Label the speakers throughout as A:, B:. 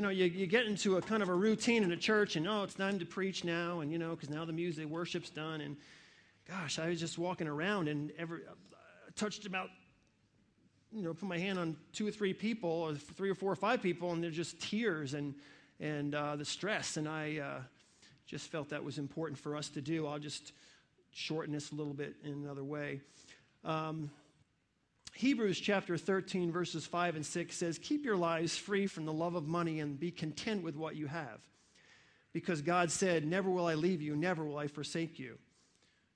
A: you know, you, you get into a kind of a routine in a church and, oh, it's time to preach now, and, you know, because now the music, worship's done. And gosh, I was just walking around and every, touched about, you know, put my hand on two or three people, or three or four or five people, and they're just tears and, and uh, the stress. And I uh, just felt that was important for us to do. I'll just shorten this a little bit in another way. Um, Hebrews chapter 13, verses 5 and 6 says, Keep your lives free from the love of money and be content with what you have. Because God said, Never will I leave you, never will I forsake you.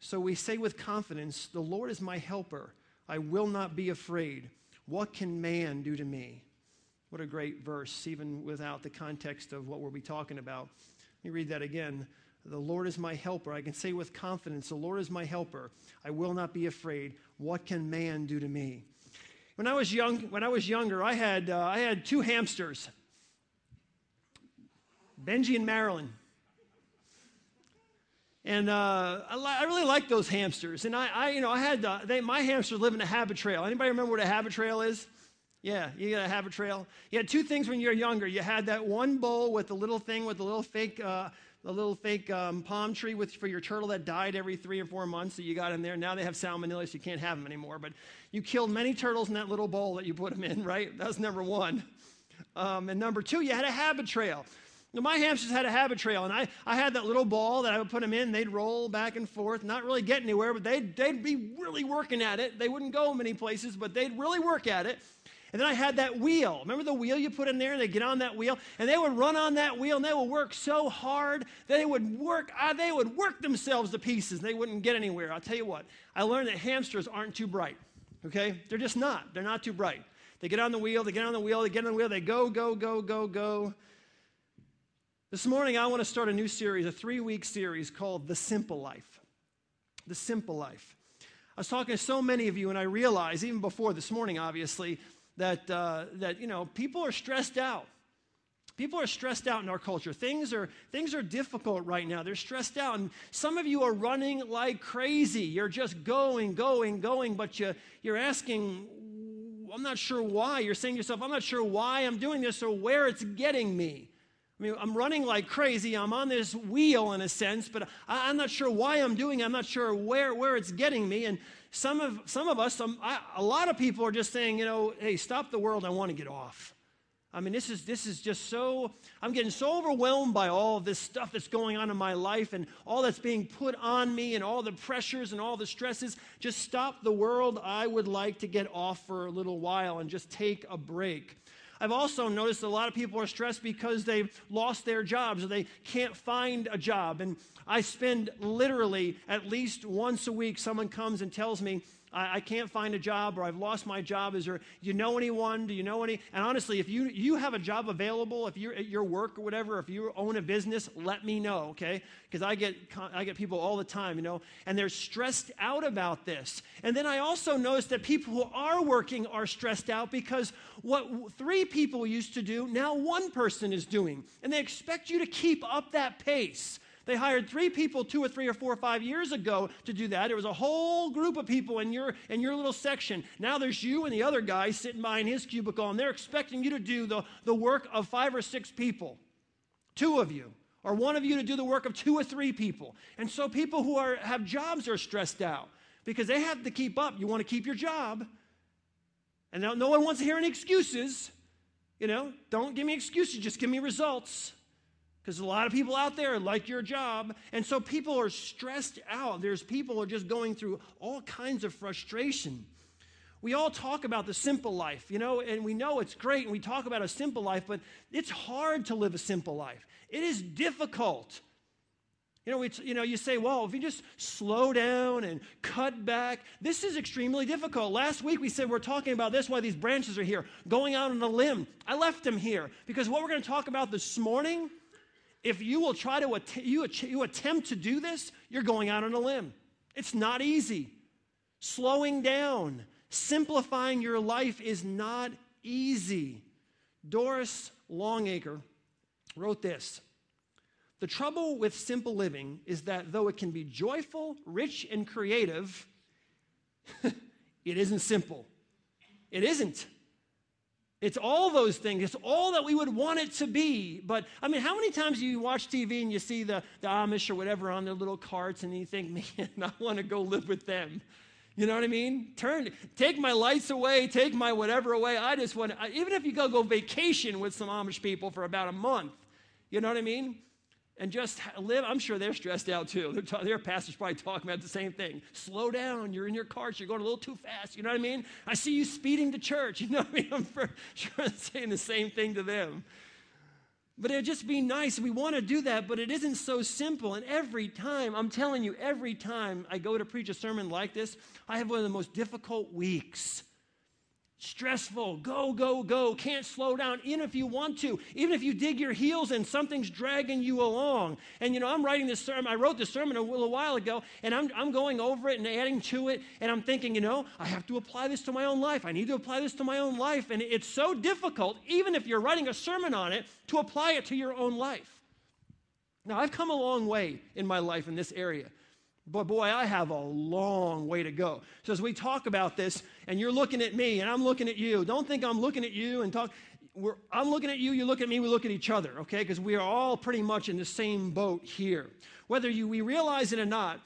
A: So we say with confidence, The Lord is my helper. I will not be afraid. What can man do to me? What a great verse, even without the context of what we'll be talking about. Let me read that again. The Lord is my helper. I can say with confidence, The Lord is my helper. I will not be afraid. What can man do to me? When I was young, when I was younger, I had, uh, I had two hamsters, Benji and Marilyn. And uh, I, li- I, really liked those hamsters. And I, I you know, I had uh, they, my hamsters live in a Habitrail. Anybody remember what a Habitrail is? Yeah, you got a Habitrail. You had two things when you were younger. You had that one bowl with the little thing with the little fake uh, the little fake um, palm tree with, for your turtle that died every three or four months that you got in there. Now they have salmonella, so you can't have them anymore. But you killed many turtles in that little bowl that you put them in, right? That was number one. Um, and number two, you had a Habitrail. Now, my hamsters had a Habitrail, and I, I had that little ball that I would put them in. They'd roll back and forth, not really get anywhere, but they'd, they'd be really working at it. They wouldn't go many places, but they'd really work at it. And then I had that wheel. Remember the wheel you put in there and they get on that wheel and they would run on that wheel and they would work so hard they would work uh, they would work themselves to pieces. They wouldn't get anywhere. I'll tell you what. I learned that hamsters aren't too bright. Okay? They're just not. They're not too bright. They get on the wheel, they get on the wheel, they get on the wheel, they go go go go go. This morning I want to start a new series, a 3-week series called The Simple Life. The Simple Life. I was talking to so many of you, and I realized, even before this morning, obviously, that, uh, that you know, people are stressed out. People are stressed out in our culture. Things are, things are difficult right now. They're stressed out. And some of you are running like crazy. You're just going, going, going, but you, you're asking, I'm not sure why. You're saying to yourself, I'm not sure why I'm doing this or where it's getting me. I mean, I'm running like crazy. I'm on this wheel in a sense, but I, am not sure why I'm doing it. I'm not sure where, where it's getting me. And some of, some of us, some, I, a lot of people are just saying, you know, hey, stop the world. I want to get off. I mean, this is, this is just so, I'm getting so overwhelmed by all this stuff that's going on in my life and all that's being put on me and all the pressures and all the stresses. Just stop the world. I would like to get off for a little while and just take a break. I've also noticed a lot of people are stressed because they've lost their jobs or they can't find a job. And I spend literally at least once a week, someone comes and tells me, I, I, can't find a job or I've lost my job. Is there, you know anyone? Do you know any? And honestly, if you, you have a job available, if you're at your work or whatever, if you own a business, let me know, okay? Because I get, I get people all the time, you know, and they're stressed out about this. And then I also notice that people who are working are stressed out because what three people used to do, now one person is doing. And they expect you to keep up that pace. They hired three people two or three or four or five years ago to do that. It was a whole group of people in your, in your little section. Now there's you and the other guy sitting behind his cubicle, and they're expecting you to do the, the work of five or six people. Two of you, or one of you to do the work of two or three people. And so people who are, have jobs are stressed out because they have to keep up. You want to keep your job. And now no one wants to hear any excuses. You know, don't give me excuses, just give me results because a lot of people out there like your job and so people are stressed out there's people are just going through all kinds of frustration we all talk about the simple life you know and we know it's great and we talk about a simple life but it's hard to live a simple life it is difficult you know, it's, you know, you say, well, if you just slow down and cut back, this is extremely difficult. Last week we said we're talking about this, why these branches are here, going out on a limb. I left them here because what we're going to talk about this morning if you will try to att- you, you attempt to do this, you're going out on a limb. It's not easy. Slowing down, simplifying your life is not easy. Doris Longacre wrote this The trouble with simple living is that though it can be joyful, rich, and creative, it isn't simple. It isn't. It's all those things. It's all that we would want it to be. But I mean, how many times do you watch TV and you see the, the Amish or whatever on their little carts and you think, man, I want to go live with them? You know what I mean? Turn, take my lights away, take my whatever away. I just want, to, even if you go go vacation with some Amish people for about a month, you know what I mean? And just live. I'm sure they're stressed out too. Their, ta- their pastor's probably talking about the same thing. Slow down. You're in your cars. You're going a little too fast. You know what I mean? I see you speeding to church. You know what I mean? I'm for sure saying the same thing to them. But it'd just be nice. We want to do that, but it isn't so simple. And every time, I'm telling you, every time I go to preach a sermon like this, I have one of the most difficult weeks stressful, go, go, go, can't slow down, even if you want to, even if you dig your heels and something's dragging you along. And you know, I'm writing this sermon, I wrote this sermon a little while ago, and I'm, I'm going over it and adding to it, and I'm thinking, you know, I have to apply this to my own life. I need to apply this to my own life. And it's so difficult, even if you're writing a sermon on it, to apply it to your own life. Now, I've come a long way in my life in this area. But boy, I have a long way to go. So as we talk about this, and you're looking at me, and I'm looking at you, don't think I'm looking at you and talk. We're, I'm looking at you, you look at me, we look at each other, okay? Because we are all pretty much in the same boat here. Whether you, we realize it or not,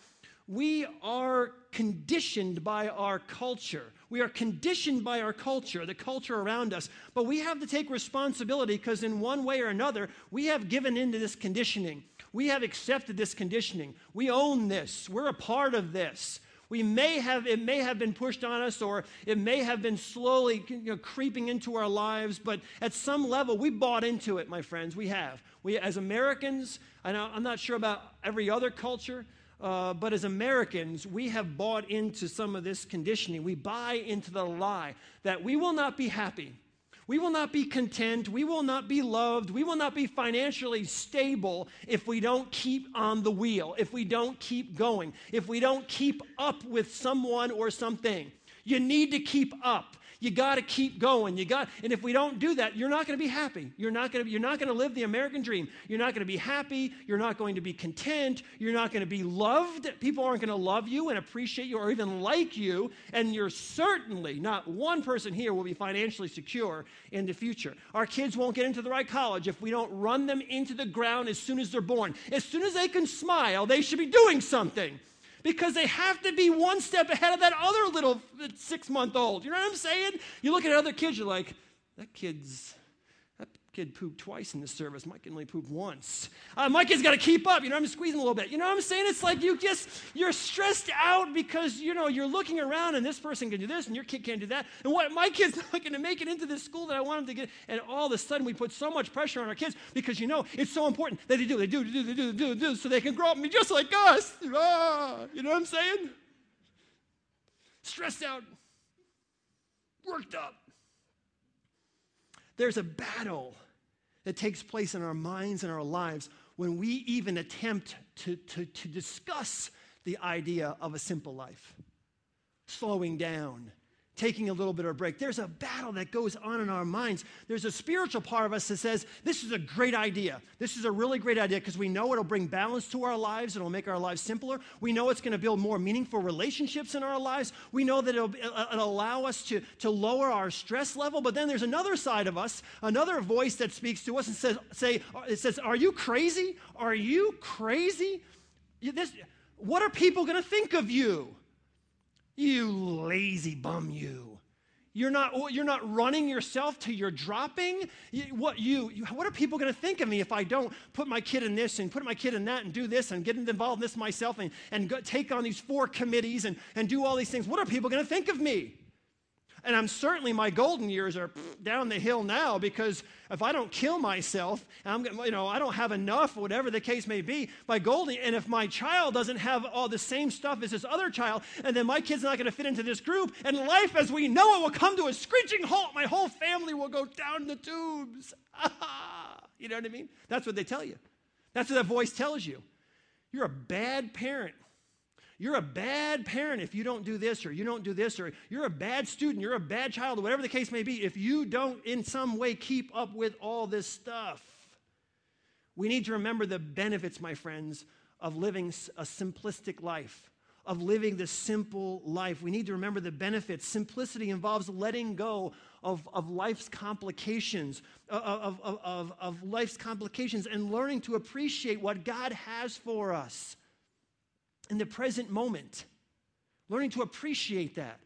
A: we are conditioned by our culture. We are conditioned by our culture, the culture around us. But we have to take responsibility because, in one way or another, we have given into this conditioning. We have accepted this conditioning. We own this. We're a part of this. We may have, it may have been pushed on us or it may have been slowly you know, creeping into our lives, but at some level, we bought into it, my friends. We have. We, as Americans, know, I'm not sure about every other culture, uh, but as Americans, we have bought into some of this conditioning. We buy into the lie that we will not be happy we will not be content. We will not be loved. We will not be financially stable if we don't keep on the wheel, if we don't keep going, if we don't keep up with someone or something. You need to keep up. You got to keep going. You got, and if we don't do that, you're not going to be happy. You're not going to. You're not going to live the American dream. You're not going to be happy. You're not going to be content. You're not going to be loved. People aren't going to love you and appreciate you or even like you. And you're certainly not one person here will be financially secure in the future. Our kids won't get into the right college if we don't run them into the ground as soon as they're born. As soon as they can smile, they should be doing something because they have to be one step ahead of that other little six month old. You know what I'm saying? You look at other kids, you're like, that kid's kid pooped twice in the service. My kid only pooped once. Uh, my kid's got to keep up. You know, I'm squeezing a little bit. You know what I'm saying? It's like you just, you're stressed out because, you know, you're looking around and this person can do this and your kid can't do that. And what, my kid's not going to make it into this school that I want him to get. And all of a sudden we put so much pressure on our kids because, you know, it's so important that they do, they do, they do, they do, they do, they do, so they can grow up and be just like us. Ah, you know what I'm saying? Stressed out, worked up. There's a battle that takes place in our minds and our lives when we even attempt to, to, to discuss the idea of a simple life. Slowing down, taking a little bit of a break. There's a battle that goes on in our minds. There's a spiritual part of us that says, This is a great idea. This is a really great idea because we know it'll bring balance to our lives, it'll make our lives simpler. We know it's going to build more meaningful relationships in our lives. We know that it'll, uh, it'll allow us to, to lower our stress level. But then there's another side of us, another voice that speaks to us and says, say, uh, It says, Are you crazy? Are you crazy? This, what are people going to think of you? You lazy bum, you. You're not, oh, you're not running yourself to your dropping. What, you, what are people going to think of me if I don't put my kid in this and put my kid in that and do this and get involved in this myself and, and go, take on these four committees and, and do all these things? What are people going to think of me? And I'm certainly my golden years are down the hill now because if I don't kill myself, I'm you know I don't have enough, whatever the case may be. My golden, and if my child doesn't have all the same stuff as this other child, and then my kid's not going to fit into this group, and life as we know it will come to a screeching halt. My whole family will go down the tubes. you know what I mean? That's what they tell you. That's what that voice tells you. You're a bad parent. You're a bad parent if you don't do this, or you don't do this, or you're a bad student, you're a bad child, whatever the case may be, if you don't in some way keep up with all this stuff. We need to remember the benefits, my friends, of living a simplistic life, of living the simple life. We need to remember the benefits. Simplicity involves letting go of, of life's complications, of, of, of, of life's complications, and learning to appreciate what God has for us in the present moment. Learning to appreciate that,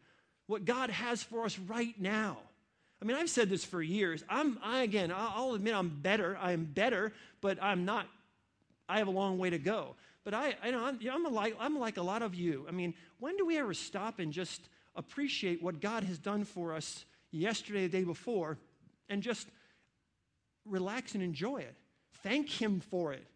A: what God has for us right now. I mean, I've said this for years. I'm, I, again, I'll admit I'm better. I am better, but I'm not, I have a long way to go. But I, I know, I'm, you know, I'm, like, I'm like a lot of you. I mean, when do we ever stop and just appreciate what God has done for us yesterday, the day before, and just relax and enjoy it? Thank Him for it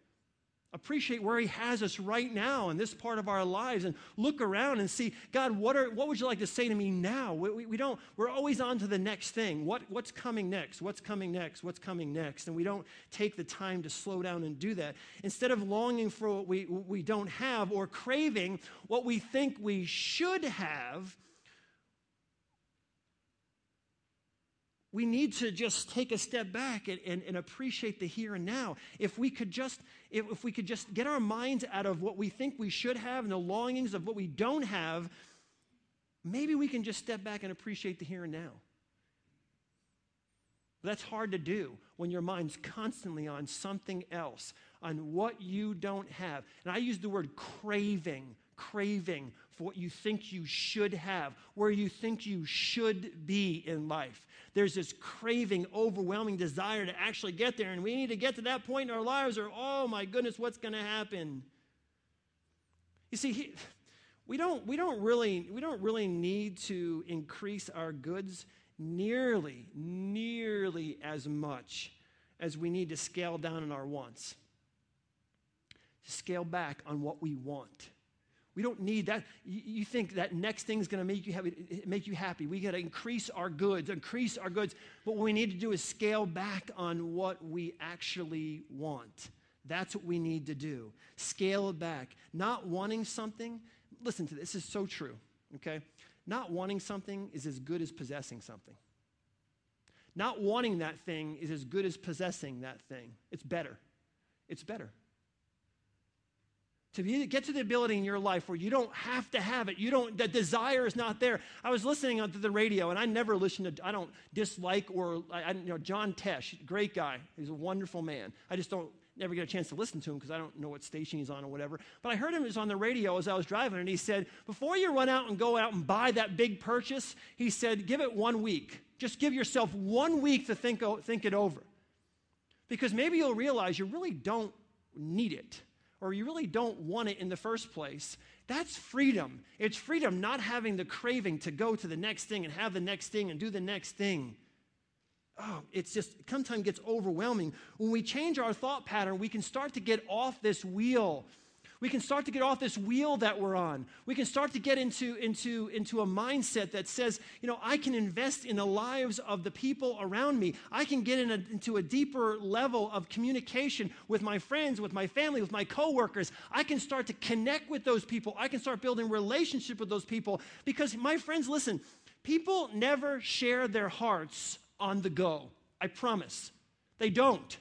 A: appreciate where he has us right now in this part of our lives and look around and see god what, are, what would you like to say to me now? We, we, we, don't we're always on to the next thing. What, what's coming next? What's coming next? What's coming next? And we don't take the time to slow down and do that. Instead of longing for what we, we don't have or craving what we think we should have we need to just take a step back and, and, and, appreciate the here and now. If we could just, if, if we could just get our minds out of what we think we should have and the longings of what we don't have, maybe we can just step back and appreciate the here and now. That's hard to do when your mind's constantly on something else, on what you don't have. And I use the word craving, craving for what you think you should have, where you think you should be in life. There's this craving, overwhelming desire to actually get there, and we need to get to that point in our lives, or oh my goodness, what's going to happen? You see, he, we don't, we, don't really, we don't really need to increase our goods nearly, nearly as much as we need to scale down on our wants. To scale back on what we want. We don't need that. You think that next thing is going to make you happy, make you happy. We got to increase our goods, increase our goods. But what we need to do is scale back on what we actually want. That's what we need to do. Scale it back. Not wanting something, listen to this, this is so true, okay? Not wanting something is as good as possessing something. Not wanting that thing is as good as possessing that thing. It's better. It's better to be, get to the ability in your life where you don't have to have it. You don't, the desire is not there. I was listening to the radio, and I never listen to, I don't dislike or, I, you know, John Tesh, great guy. He's a wonderful man. I just don't never get a chance to listen to him because I don't know what station he's on or whatever. But I heard him was on the radio as I was driving, and he said, before you run out and go out and buy that big purchase, he said, give it one week. Just give yourself one week to think, think it over. Because maybe you'll realize you really don't need it or you really don't want it in the first place, that's freedom. It's freedom not having the craving to go to the next thing and have the next thing and do the next thing. Oh, it's just sometimes gets overwhelming. When we change our thought pattern, we can start to get off this wheel we can start to get off this wheel that we're on. We can start to get into, into, into a mindset that says, you know, I can invest in the lives of the people around me. I can get in a, into a deeper level of communication with my friends, with my family, with my coworkers. I can start to connect with those people. I can start building relationship with those people because my friends, listen, people never share their hearts on the go. I promise. They don't.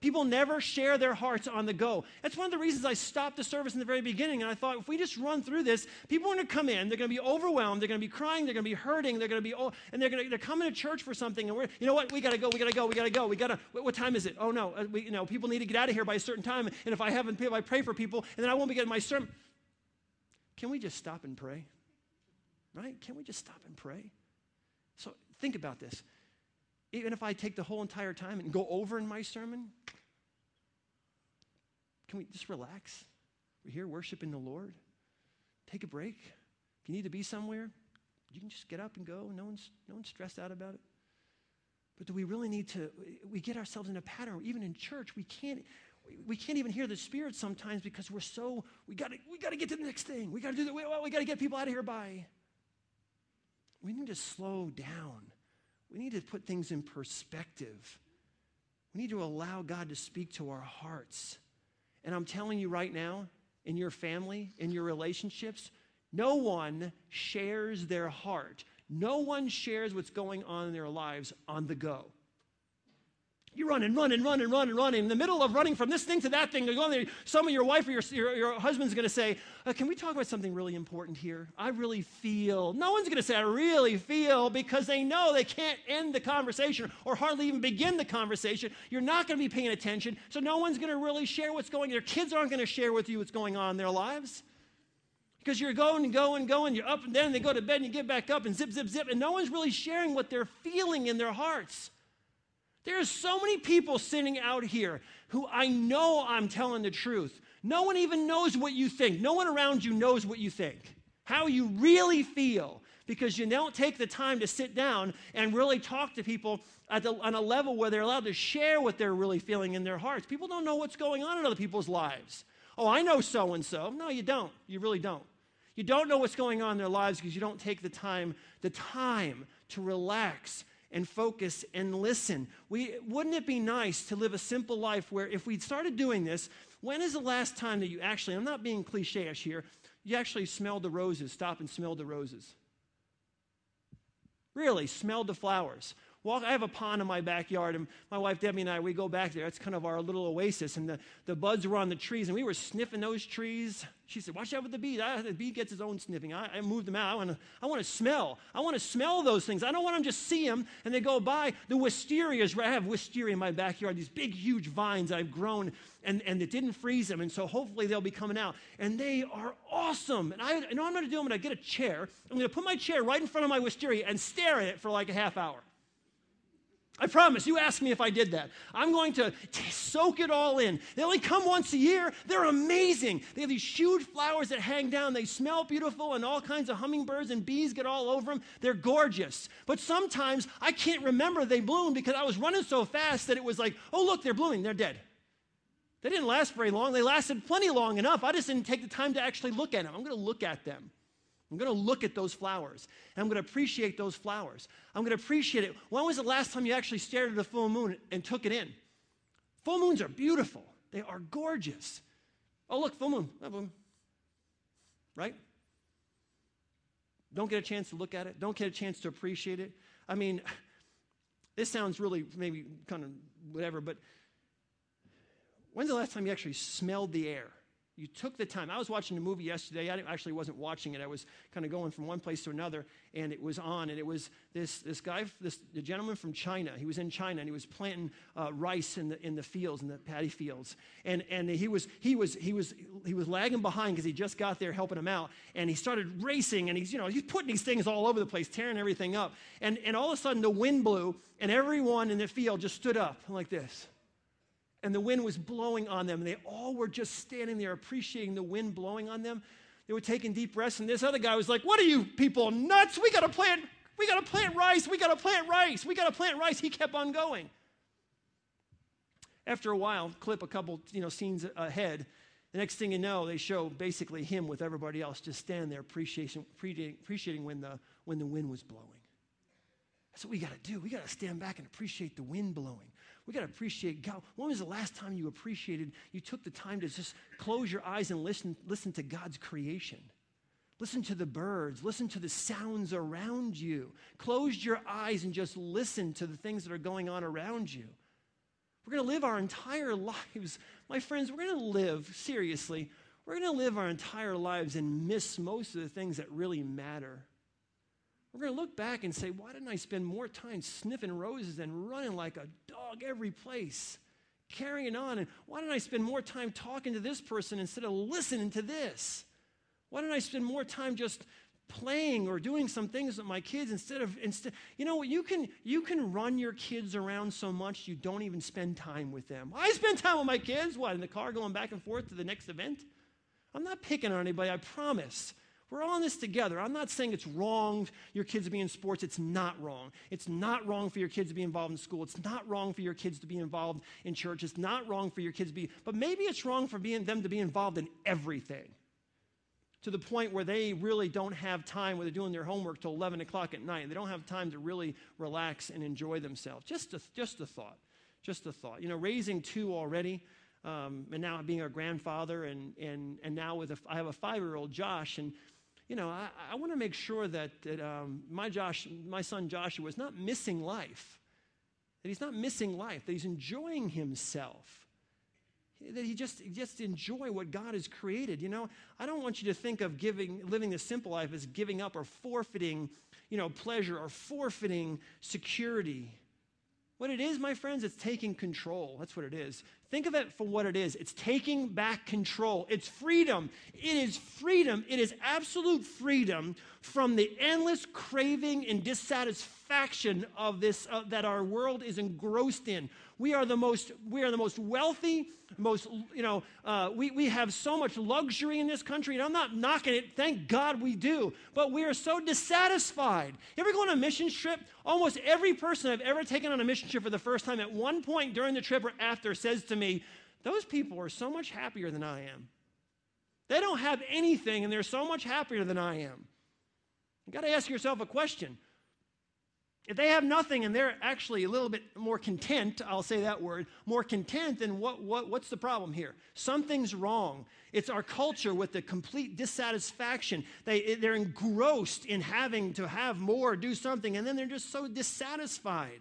A: People never share their hearts on the go. That's one of the reasons I stopped the service in the very beginning. And I thought, if we just run through this, people are going to come in. They're going to be overwhelmed. They're going to be crying. They're going to be hurting. They're going to be, oh, and they're going to, they're coming to church for something. And we're, you know what? We got to go. We got to go. We got to go. We got to, what, time is it? Oh, no. Uh, we, you know, people need to get out of here by a certain time. And if I haven't, if I pray for people, and then I won't be getting my sermon. Can we just stop and pray? Right? Can we just stop and pray? So think about this even if I take the whole entire time and go over in my sermon, can we just relax? We're here worshiping the Lord. Take a break. If you need to be somewhere, you can just get up and go. No one's, no one's stressed out about it. But do we really need to? We get ourselves in a pattern. Even in church, we can't. We can't even hear the Spirit sometimes because we're so we got to we got to get to the next thing. We got to do the We, we got to get people out of here by. We need to slow down we need to put things in perspective. We need to allow God to speak to our hearts. And I'm telling you right now, in your family, in your relationships, no one shares their heart. No one shares what's going on in their lives on the go. You run and run and run and run and run. In the middle of running from this thing to that thing, there, some of your wife or your, your, your husband's going to say, uh, Can we talk about something really important here? I really feel. No one's going to say, I really feel, because they know they can't end the conversation or hardly even begin the conversation. You're not going to be paying attention, so no one's going to really share what's going on. Your kids aren't going to share with you what's going on in their lives. Because you're going and going and going, you're up and down, they go to bed and you get back up and zip, zip, zip, and no one's really sharing what they're feeling in their hearts. There are so many people sitting out here who I know I'm telling the truth. No one even knows what you think. No one around you knows what you think, how you really feel, because you don't take the time to sit down and really talk to people the, on a level where they're allowed to share what they're really feeling in their hearts. People don't know what's going on in other people's lives. Oh, I know so and so. No, you don't. You really don't. You don't know what's going on in their lives because you don't take the time, the time to relax and focus and listen. We, wouldn't it be nice to live a simple life where if we started doing this, when is the last time that you actually, I'm not being cliche here, you actually smelled the roses, stop and smell the roses? Really, smelled the flowers. Walk, I have a pond in my backyard, and my wife Debbie and I, we go back there. It's kind of our little oasis, and the, the buds were on the trees, and we were sniffing those trees. She said, Watch out with the bee. I, the bee gets his own sniffing. I, I moved them out. I want to I wanna smell. I want to smell those things. I don't want them just see them and they go by. The wisterias, right? I have wisteria in my backyard, these big, huge vines I've grown, and, and it didn't freeze them, and so hopefully they'll be coming out. And they are awesome. And I you know I'm going to do? I'm going to get a chair. I'm going to put my chair right in front of my wisteria and stare at it for like a half hour. I promise, you ask me if I did that. I'm going to t- soak it all in. They only come once a year. They're amazing. They have these huge flowers that hang down. They smell beautiful, and all kinds of hummingbirds and bees get all over them. They're gorgeous. But sometimes I can't remember they bloom because I was running so fast that it was like, oh, look, they're blooming. They're dead. They didn't last very long. They lasted plenty long enough. I just didn't take the time to actually look at them. I'm going to look at them. I'm going to look at those flowers and I'm going to appreciate those flowers. I'm going to appreciate it. When was the last time you actually stared at a full moon and took it in? Full moons are beautiful, they are gorgeous. Oh, look, full moon. Right? Don't get a chance to look at it, don't get a chance to appreciate it. I mean, this sounds really maybe kind of whatever, but when's the last time you actually smelled the air? You took the time. I was watching a movie yesterday. I actually wasn't watching it. I was kind of going from one place to another, and it was on. And it was this, this guy, this the gentleman from China. He was in China, and he was planting uh, rice in the, in the fields, in the paddy fields. And, and he, was, he, was, he, was, he was lagging behind because he just got there helping him out. And he started racing, and he's, you know, he's putting these things all over the place, tearing everything up. And, and all of a sudden, the wind blew, and everyone in the field just stood up like this and the wind was blowing on them. And they all were just standing there appreciating the wind blowing on them. They were taking deep breaths, and this other guy was like, What are you people nuts? We gotta plant, we gotta plant rice, we gotta plant rice, we gotta plant rice. He kept on going. After a while, clip a couple you know, scenes ahead. The next thing you know, they show basically him with everybody else just standing there appreciating, appreciating when, the, when the wind was blowing. That's what we got to do. We got to stand back and appreciate the wind blowing. We got to appreciate God. When was the last time you appreciated, you took the time to just close your eyes and listen, listen to God's creation? Listen to the birds. Listen to the sounds around you. Close your eyes and just listen to the things that are going on around you. We're going to live our entire lives. My friends, we're going to live, seriously, we're going to live our entire lives and miss most of the things that really matter. We're going to look back and say, why didn't I spend more time sniffing roses and running like a dog every place, carrying on? And why didn't I spend more time talking to this person instead of listening to this? Why didn't I spend more time just playing or doing some things with my kids instead of instead you know you can you can run your kids around so much you don't even spend time with them i spend time with my kids what in the car going back and forth to the next event i'm not picking on anybody i promise we're all in this together. I'm not saying it's wrong your kids to be in sports. It's not wrong. It's not wrong for your kids to be involved in school. It's not wrong for your kids to be involved in church. It's not wrong for your kids to be, but maybe it's wrong for being, them to be involved in everything to the point where they really don't have time where they're doing their homework till 11 o'clock at night. They don't have time to really relax and enjoy themselves. Just a, just a thought. Just a thought. You know, raising two already, um, and now being a grandfather, and, and, and now with a, I have a five year old Josh, and you know, I, I want to make sure that, that um, my, Josh, my son Joshua is not missing life. that he's not missing life, that he's enjoying himself. That he just, just enjoy what God has created. You know, I don't want you to think of giving, living the simple life as giving up or forfeiting, you know, pleasure or forfeiting security. What it is, my friends, it's taking control. That's what it is. Think of it for what it is it's taking back control. It's freedom. It is freedom. It is absolute freedom from the endless craving and dissatisfaction of this uh, that our world is engrossed in. We are the most, we are the most wealthy, most, you know, uh, we, we have so much luxury in this country, and I'm not knocking it. Thank God we do. But we are so dissatisfied. You ever go on a mission trip? Almost every person I've ever taken on a mission trip for the first time at one point during the trip or after says to me, those people are so much happier than I am. They don't have anything, and they're so much happier than I am. You got to ask yourself a question if they have nothing and they're actually a little bit more content, I'll say that word, more content, then what, what, what's the problem here? Something's wrong. It's our culture with the complete dissatisfaction. They, they're engrossed in having to have more, do something, and then they're just so dissatisfied.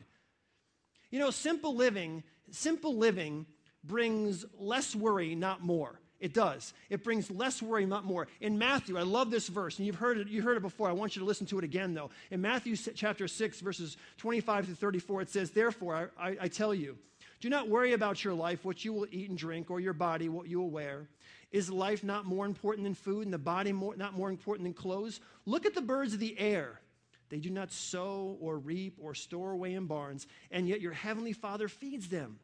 A: You know, simple living, simple living brings less worry, not more. It does. It brings less worry, not more. In Matthew, I love this verse, and you've heard it, you heard it before. I want you to listen to it again, though. In Matthew chapter 6, verses 25 to 34, it says, Therefore, I, I, I tell you, do not worry about your life, what you will eat and drink, or your body, what you will wear. Is life not more important than food, and the body more, not more important than clothes? Look at the birds of the air. They do not sow or reap or store away in barns, and yet your heavenly Father feeds them.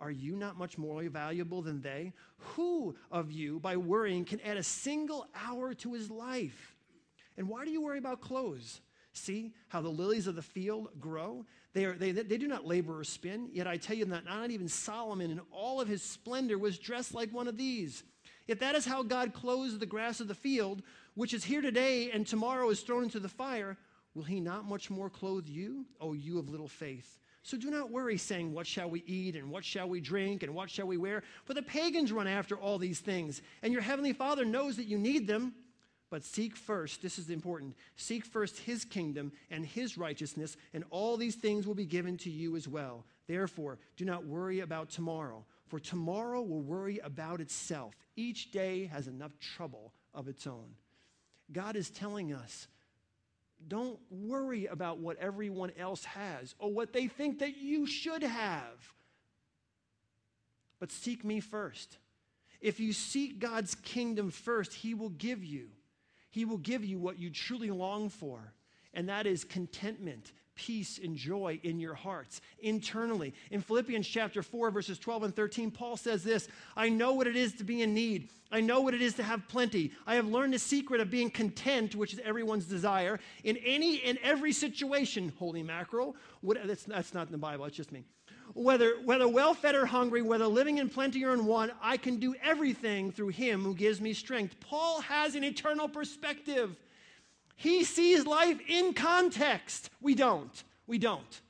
A: Are you not much more valuable than they? Who of you, by worrying, can add a single hour to his life? And why do you worry about clothes? See how the lilies of the field grow? They, are, they, they do not labor or spin. Yet I tell you that not even Solomon in all of his splendor was dressed like one of these. If that is how God clothes the grass of the field, which is here today and tomorrow is thrown into the fire, will he not much more clothe you, O you of little faith? So do not worry, saying, What shall we eat, and what shall we drink, and what shall we wear? For the pagans run after all these things, and your heavenly Father knows that you need them. But seek first, this is important, seek first his kingdom and his righteousness, and all these things will be given to you as well. Therefore, do not worry about tomorrow, for tomorrow will worry about itself. Each day has enough trouble of its own. God is telling us don't worry about what everyone else has or what they think that you should have. But seek me first. If you seek God's kingdom first, He will give you. He will give you what you truly long for, and that is contentment peace and joy in your hearts internally. In Philippians chapter 4, verses 12 and 13, Paul says this I know what it is to be in need. I know what it is to have plenty. I have learned the secret of being content, which is everyone's desire, in any and every situation. Holy mackerel. What, that's, that's not in the Bible, it's just me. Whether, whether well fed or hungry, whether living in plenty or in want, I can do everything through him who gives me strength. Paul has an eternal perspective. He sees life in context. We don't. We don't.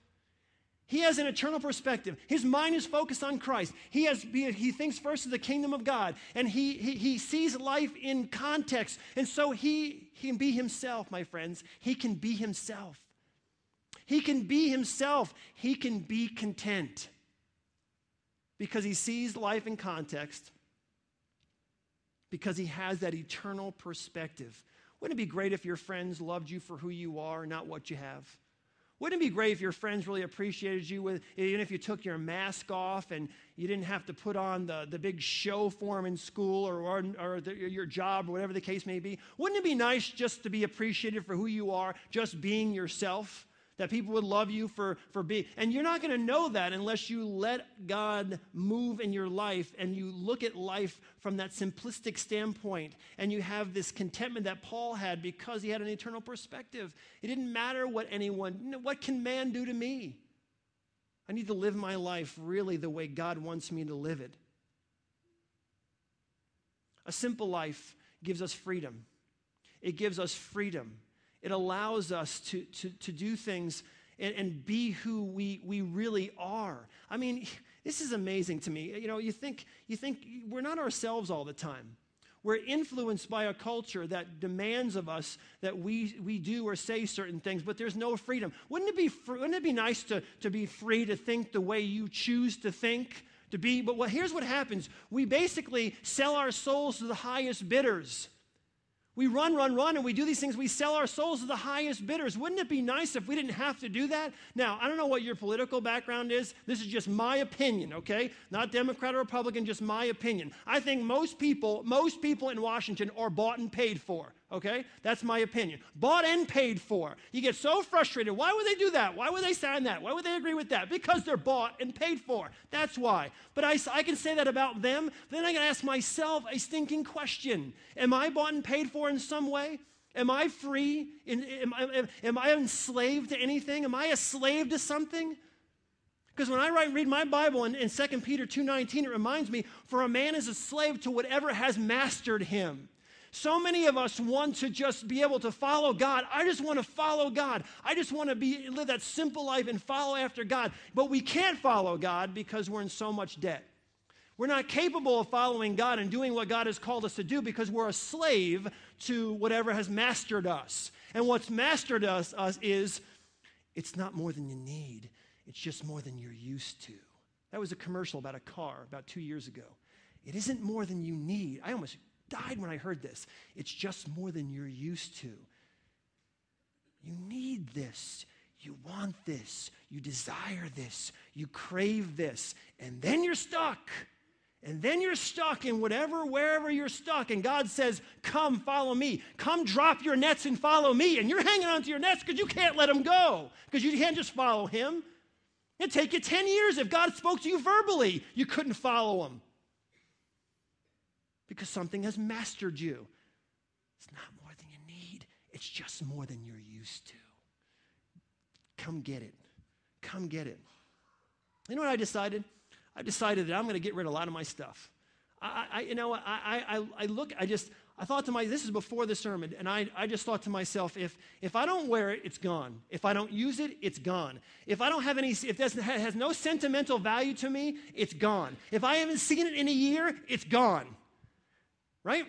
A: He has an eternal perspective. His mind is focused on Christ. He, has, he thinks first of the kingdom of God, and he, he, he sees life in context. And so he, he can be himself, my friends. He can be himself. He can be himself. He can be content because he sees life in context, because he has that eternal perspective. Wouldn't it be great if your friends loved you for who you are, not what you have? Wouldn't it be great if your friends really appreciated you, with, even if you took your mask off and you didn't have to put on the, the big show form in school or, or, or the, your job or whatever the case may be? Wouldn't it be nice just to be appreciated for who you are, just being yourself? That people would love you for, for being. And you're not going to know that unless you let God move in your life and you look at life from that simplistic standpoint and you have this contentment that Paul had because he had an eternal perspective. It didn't matter what anyone, what can man do to me? I need to live my life really the way God wants me to live it. A simple life gives us freedom. It gives us freedom. It allows us to, to, to do things and, and be who we, we really are. I mean, this is amazing to me. You know, you think, you think we're not ourselves all the time. We're influenced by a culture that demands of us that we, we do or say certain things, but there's no freedom. Wouldn't it be, wouldn't it be nice to, to be free to think the way you choose to think? To be, but well, here's what happens we basically sell our souls to the highest bidders. We run, run, run, and we do these things. We sell our souls to the highest bidders. Wouldn't it be nice if we didn't have to do that? Now, I don't know what your political background is. This is just my opinion, okay? Not Democrat or Republican, just my opinion. I think most people, most people in Washington are bought and paid for. Okay? That's my opinion. Bought and paid for. You get so frustrated. Why would they do that? Why would they sign that? Why would they agree with that? Because they're bought and paid for. That's why. But I, I can say that about them. Then I can ask myself a stinking question Am I bought and paid for in some way? Am I free? Am, am, am I enslaved to anything? Am I a slave to something? Because when I write, read my Bible in, in 2 Peter 2.19, it reminds me, for a man is a slave to whatever has mastered him. So many of us want to just be able to follow God. I just want to follow God. I just want to be live that simple life and follow after God. But we can't follow God because we're in so much debt. We're not capable of following God and doing what God has called us to do because we're a slave to whatever has mastered us. And what's mastered us, us is it's not more than you need, it's just more than you're used to. That was a commercial about a car about two years ago. It isn't more than you need. I almost died when I heard this. It's just more than you're used to. You need this. You want this. You desire this. You crave this. And then you're stuck. And then you're stuck in whatever, wherever you're stuck. And God says, Come, follow me. Come, drop your nets and follow me. And you're hanging onto your nets because you can't let them go, because you can't just follow Him. It'd take you 10 years if God spoke to you verbally, you couldn't follow Him because something has mastered you. It's not more than you need, it's just more than you're used to. Come get it. Come get it. You know what I decided? I decided that I'm going to get rid of a lot of my stuff. I, I you know, I, I, I look, I just, I thought to myself, this is before the sermon, and I, I just thought to myself, if, if I don't wear it, it's gone. If I don't use it, it's gone. If I don't have any, if it has no sentimental value to me, it's gone. If I haven't seen it in a year, it's gone right?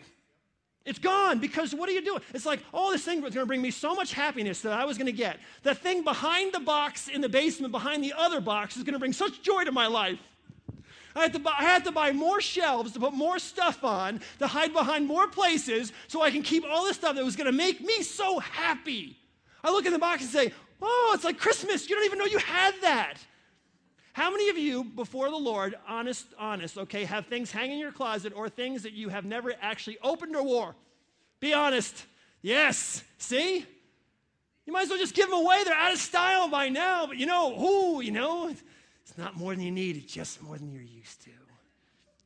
A: It's gone because what are you doing? It's like, oh, this thing was going to bring me so much happiness that I was going to get. The thing behind the box in the basement, behind the other box, is going to bring such joy to my life. I had, to buy, I to buy more shelves to put more stuff on, to hide behind more places so I can keep all this stuff that was going to make me so happy. I look in the box and say, oh, it's like Christmas. You don't even know you had that. How many of you, before the Lord, honest, honest, okay, have things hanging in your closet or things that you have never actually opened or wore? Be honest. Yes. See? You might as well just give them away. They're out of style by now, but you know, who, you know, it's not more than you need, it's just more than you're used to.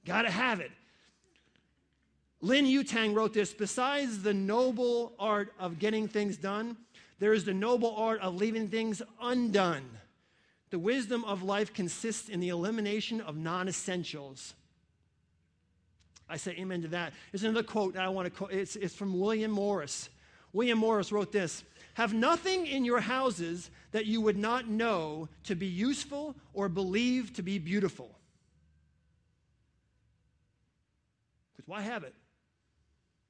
A: Got to have it. Lin Yutang wrote this Besides the noble art of getting things done, there is the noble art of leaving things undone. The wisdom of life consists in the elimination of non essentials. I say amen to that. There's another quote that I want to quote. It's, it's from William Morris. William Morris wrote this Have nothing in your houses that you would not know to be useful or believe to be beautiful. Because why have it?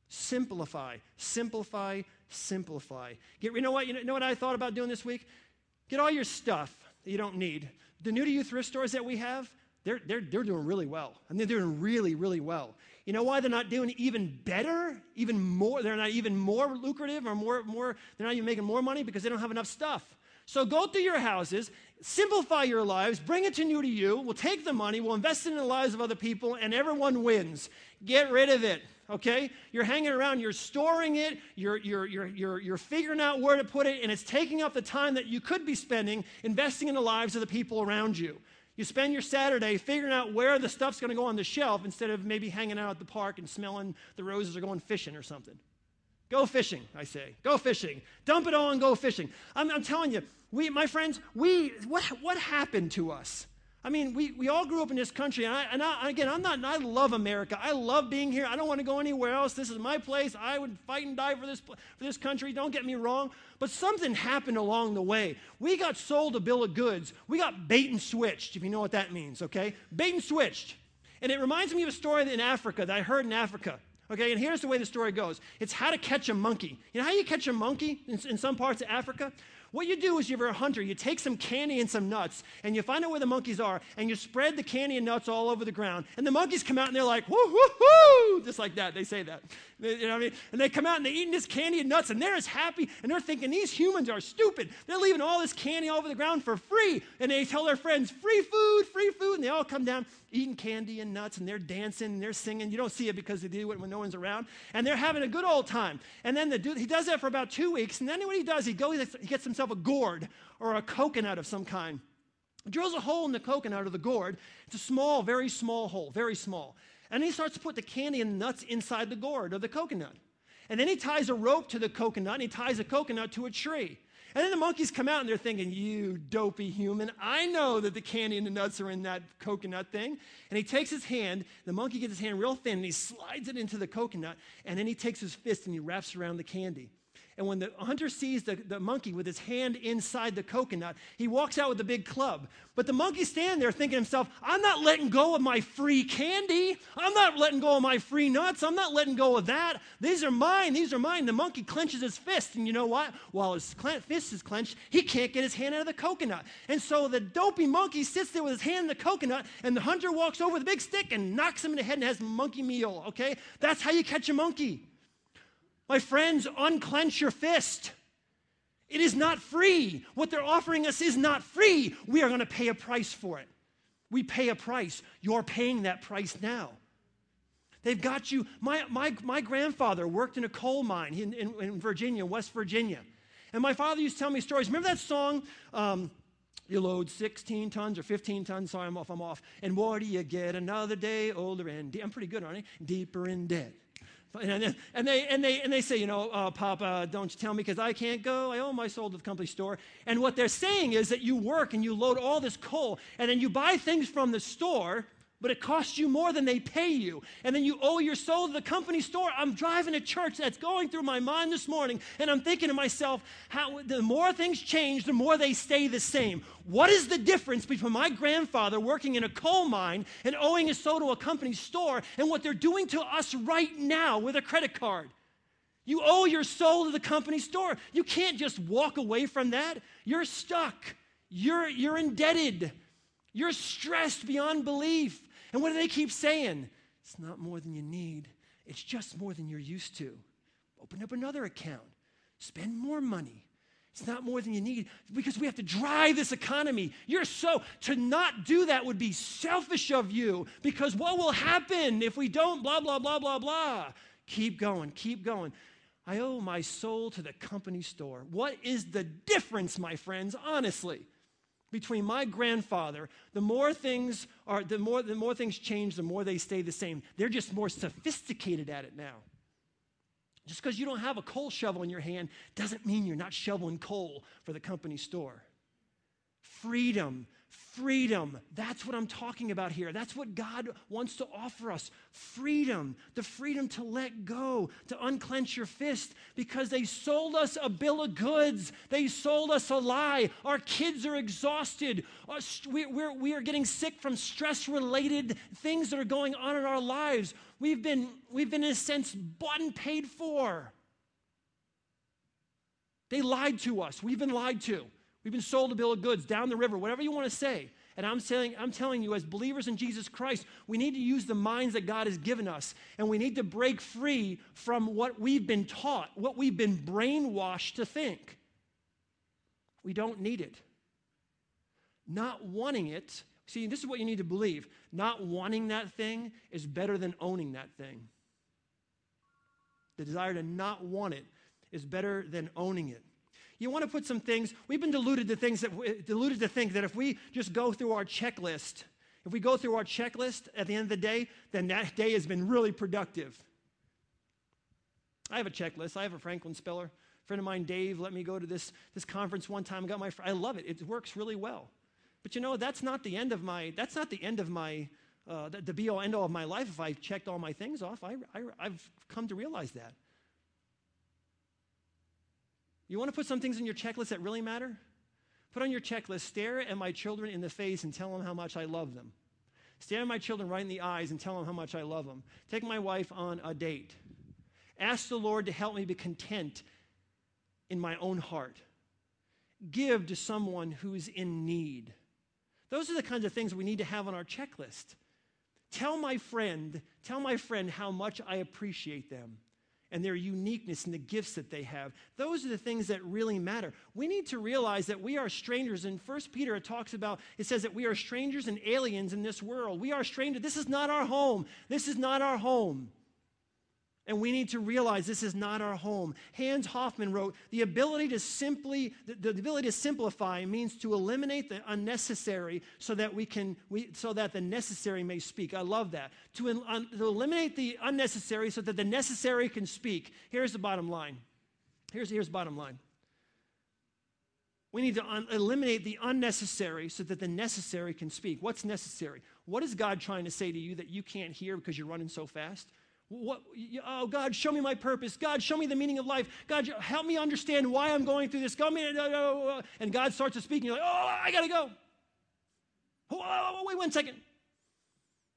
A: Simplify, simplify, simplify. Get, you know what? You know what I thought about doing this week? Get all your stuff you don't need. The new to you thrift stores that we have, they're, they're, they're doing really well. I mean, they're doing really, really well. You know why they're not doing even better, even more? They're not even more lucrative or more, more, they're not even making more money because they don't have enough stuff. So go through your houses, simplify your lives, bring it to new to you. We'll take the money, we'll invest it in the lives of other people, and everyone wins. Get rid of it okay? You're hanging around, you're storing it, you're, you're, you're, you're, you're figuring out where to put it, and it's taking up the time that you could be spending investing in the lives of the people around you. You spend your Saturday figuring out where the stuff's going to go on the shelf instead of maybe hanging out at the park and smelling the roses or going fishing or something. Go fishing, I say. Go fishing. Dump it all and go fishing. I'm, I'm telling you, we, my friends, we, what, what happened to us? I mean, we, we all grew up in this country, and, I, and I, again, I'm not, I love America. I love being here. I don't want to go anywhere else. This is my place. I would fight and die for this, for this country. Don't get me wrong. But something happened along the way. We got sold a bill of goods. We got bait and switched, if you know what that means, okay? Bait and switched. And it reminds me of a story in Africa that I heard in Africa. Okay, and here's the way the story goes it's how to catch a monkey. You know how you catch a monkey in, in some parts of Africa? What you do is you're a hunter, you take some candy and some nuts, and you find out where the monkeys are, and you spread the candy and nuts all over the ground. And the monkeys come out and they're like, whoo, whoo, whoo, just like that. They say that. You know what I mean? And they come out and they're eating this candy and nuts, and they're as happy, and they're thinking, these humans are stupid. They're leaving all this candy all over the ground for free. And they tell their friends, free food, free food. And they all come down eating candy and nuts, and they're dancing and they're singing. You don't see it because they do it when no one's around. And they're having a good old time. And then the dude, he does that for about two weeks, and then what he does, he goes, he gets himself a gourd or a coconut of some kind. Drills a hole in the coconut or the gourd. It's a small, very small hole, very small. And he starts to put the candy and nuts inside the gourd or the coconut. And then he ties a rope to the coconut and he ties a coconut to a tree. And then the monkeys come out and they're thinking, You dopey human, I know that the candy and the nuts are in that coconut thing. And he takes his hand, the monkey gets his hand real thin and he slides it into the coconut. And then he takes his fist and he wraps around the candy. And when the hunter sees the, the monkey with his hand inside the coconut, he walks out with a big club. But the monkey's standing there thinking to himself, I'm not letting go of my free candy. I'm not letting go of my free nuts. I'm not letting go of that. These are mine. These are mine. The monkey clenches his fist. And you know what? While his fist is clenched, he can't get his hand out of the coconut. And so the dopey monkey sits there with his hand in the coconut, and the hunter walks over with a big stick and knocks him in the head and has monkey meal. Okay? That's how you catch a monkey. My friends, unclench your fist. It is not free. What they're offering us is not free. We are going to pay a price for it. We pay a price. You're paying that price now. They've got you. My, my, my grandfather worked in a coal mine in, in, in Virginia, West Virginia. And my father used to tell me stories. Remember that song? Um, you load 16 tons or 15 tons. Sorry, I'm off, I'm off. And what do you get? Another day older and de- I'm pretty good, aren't I? Deeper in debt. And, and, they, and, they, and they say, you know, uh, Papa, don't you tell me because I can't go. I owe my soul to the company store. And what they're saying is that you work and you load all this coal and then you buy things from the store but it costs you more than they pay you. And then you owe your soul to the company store. I'm driving a church that's going through my mind this morning, and I'm thinking to myself, how the more things change, the more they stay the same. What is the difference between my grandfather working in a coal mine and owing his soul to a company store and what they're doing to us right now with a credit card? You owe your soul to the company store. You can't just walk away from that. You're stuck. You're, you're indebted. You're stressed beyond belief. And what do they keep saying? It's not more than you need, it's just more than you're used to. Open up another account, spend more money. It's not more than you need because we have to drive this economy. You're so, to not do that would be selfish of you because what will happen if we don't, blah, blah, blah, blah, blah. Keep going, keep going. I owe my soul to the company store. What is the difference, my friends, honestly? Between my grandfather, the more things are the more the more things change, the more they stay the same. They're just more sophisticated at it now. Just because you don't have a coal shovel in your hand doesn't mean you're not shoveling coal for the company store. Freedom Freedom. That's what I'm talking about here. That's what God wants to offer us freedom. The freedom to let go, to unclench your fist, because they sold us a bill of goods. They sold us a lie. Our kids are exhausted. Uh, we're, we are getting sick from stress related things that are going on in our lives. We've been, we've been, in a sense, bought and paid for. They lied to us. We've been lied to. We've been sold a bill of goods down the river, whatever you want to say. And I'm saying, I'm telling you, as believers in Jesus Christ, we need to use the minds that God has given us. And we need to break free from what we've been taught, what we've been brainwashed to think. We don't need it. Not wanting it, see, this is what you need to believe. Not wanting that thing is better than owning that thing. The desire to not want it is better than owning it. You want to put some things, we've been deluded to things that deluded to think that if we just go through our checklist, if we go through our checklist at the end of the day, then that day has been really productive. I have a checklist. I have a Franklin Speller. A friend of mine, Dave, let me go to this, this conference one time. I got my I love it. It works really well. But you know, that's not the end of my, that's not the end of my, uh, the, the be all end all of my life if I checked all my things off. I, I, I've come to realize that. You want to put some things in your checklist that really matter? Put on your checklist, stare at my children in the face and tell them how much I love them. Stare at my children right in the eyes and tell them how much I love them. Take my wife on a date. Ask the Lord to help me be content in my own heart. Give to someone who's in need. Those are the kinds of things we need to have on our checklist. Tell my friend, tell my friend how much I appreciate them and their uniqueness and the gifts that they have. Those are the things that really matter. We need to realize that we are strangers. In 1 Peter, it talks about, it says that we are strangers and aliens in this world. We are strangers. This is not our home. This is not our home. And we need to realize this is not our home. Hans Hofmann wrote, the ability to simply, the, the, ability to simplify means to eliminate the unnecessary so that we can, we, so that the necessary may speak. I love that. To, un, to eliminate the unnecessary so that the necessary can speak. Here's the bottom line. Here's, here's bottom line. We need to un- eliminate the unnecessary so that the necessary can speak. What's necessary? What is God trying to say to you that you can't hear because you're running so fast? What, oh, God, show me my purpose. God, show me the meaning of life. God, help me understand why I'm going through this. God, uh, uh, uh, and God starts to speak, and you're like, oh, I got to go. Oh, wait one second.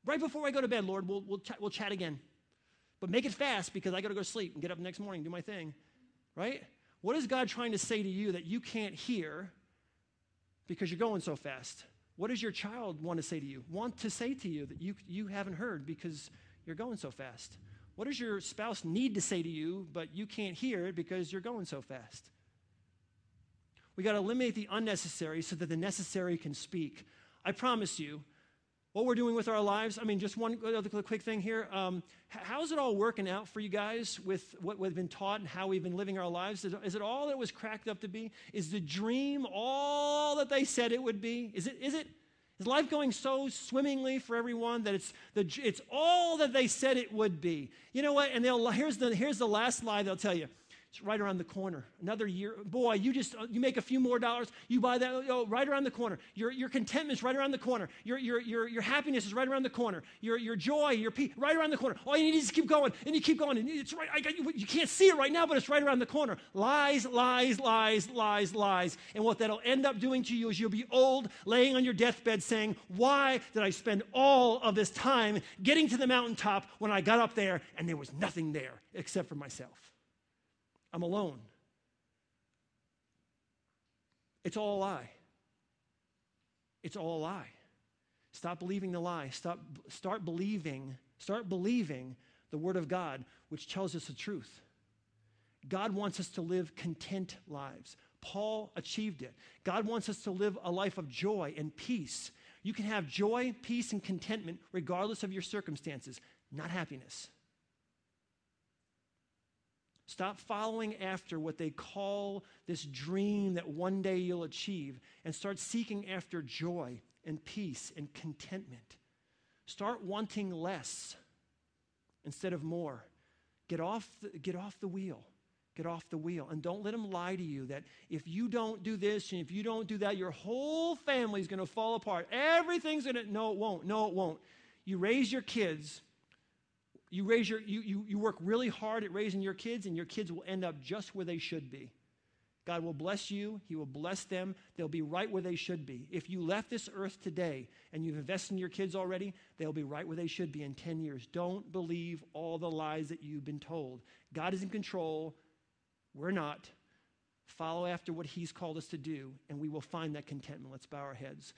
A: Right before I go to bed, Lord, we'll, we'll, we'll chat again. But make it fast because I got to go to sleep and get up next morning, do my thing. Right? What is God trying to say to you that you can't hear because you're going so fast? What does your child want to say to you? Want to say to you that you, you haven't heard because you're going so fast? What does your spouse need to say to you, but you can't hear it because you're going so fast? We got to eliminate the unnecessary so that the necessary can speak. I promise you, what we're doing with our lives, I mean, just one other quick thing here. Um, how's it all working out for you guys with what we've been taught and how we've been living our lives? Is, is it all that it was cracked up to be? Is the dream all that they said it would be? Is it? Is it? Is life going so swimmingly for everyone that it's, the, it's all that they said it would be? You know what? And they'll, here's, the, here's the last lie they'll tell you. It's right around the corner. Another year. Boy, you just uh, you make a few more dollars. You buy that oh, right around the corner. Your, your contentment is right around the corner. Your, your, your, your happiness is right around the corner. Your, your joy, your peace, right around the corner. All you need is to keep going, and you keep going. And it's right. I got you. You can't see it right now, but it's right around the corner. Lies, lies, lies, lies, lies. And what that'll end up doing to you is you'll be old, laying on your deathbed, saying, "Why did I spend all of this time getting to the mountaintop when I got up there and there was nothing there except for myself?" I'm alone. It's all a lie. It's all a lie. Stop believing the lie. Stop, start believing, start believing the Word of God, which tells us the truth. God wants us to live content lives. Paul achieved it. God wants us to live a life of joy and peace. You can have joy, peace, and contentment regardless of your circumstances, not happiness. Stop following after what they call this dream that one day you'll achieve and start seeking after joy and peace and contentment. Start wanting less instead of more. Get off the, get off the wheel. Get off the wheel. And don't let them lie to you that if you don't do this and if you don't do that, your whole family's going to fall apart. Everything's going to, no, it won't. No, it won't. You raise your kids you raise your you, you, you work really hard at raising your kids and your kids will end up just where they should be. God will bless you. He will bless them. They'll be right where they should be. If you left this earth today and you've invested in your kids already they'll be right where they should be in 10 years. Don't believe all the lies that you've been told. God is in control. We're not. Follow after what he's called us to do and we will find that contentment. Let's bow our heads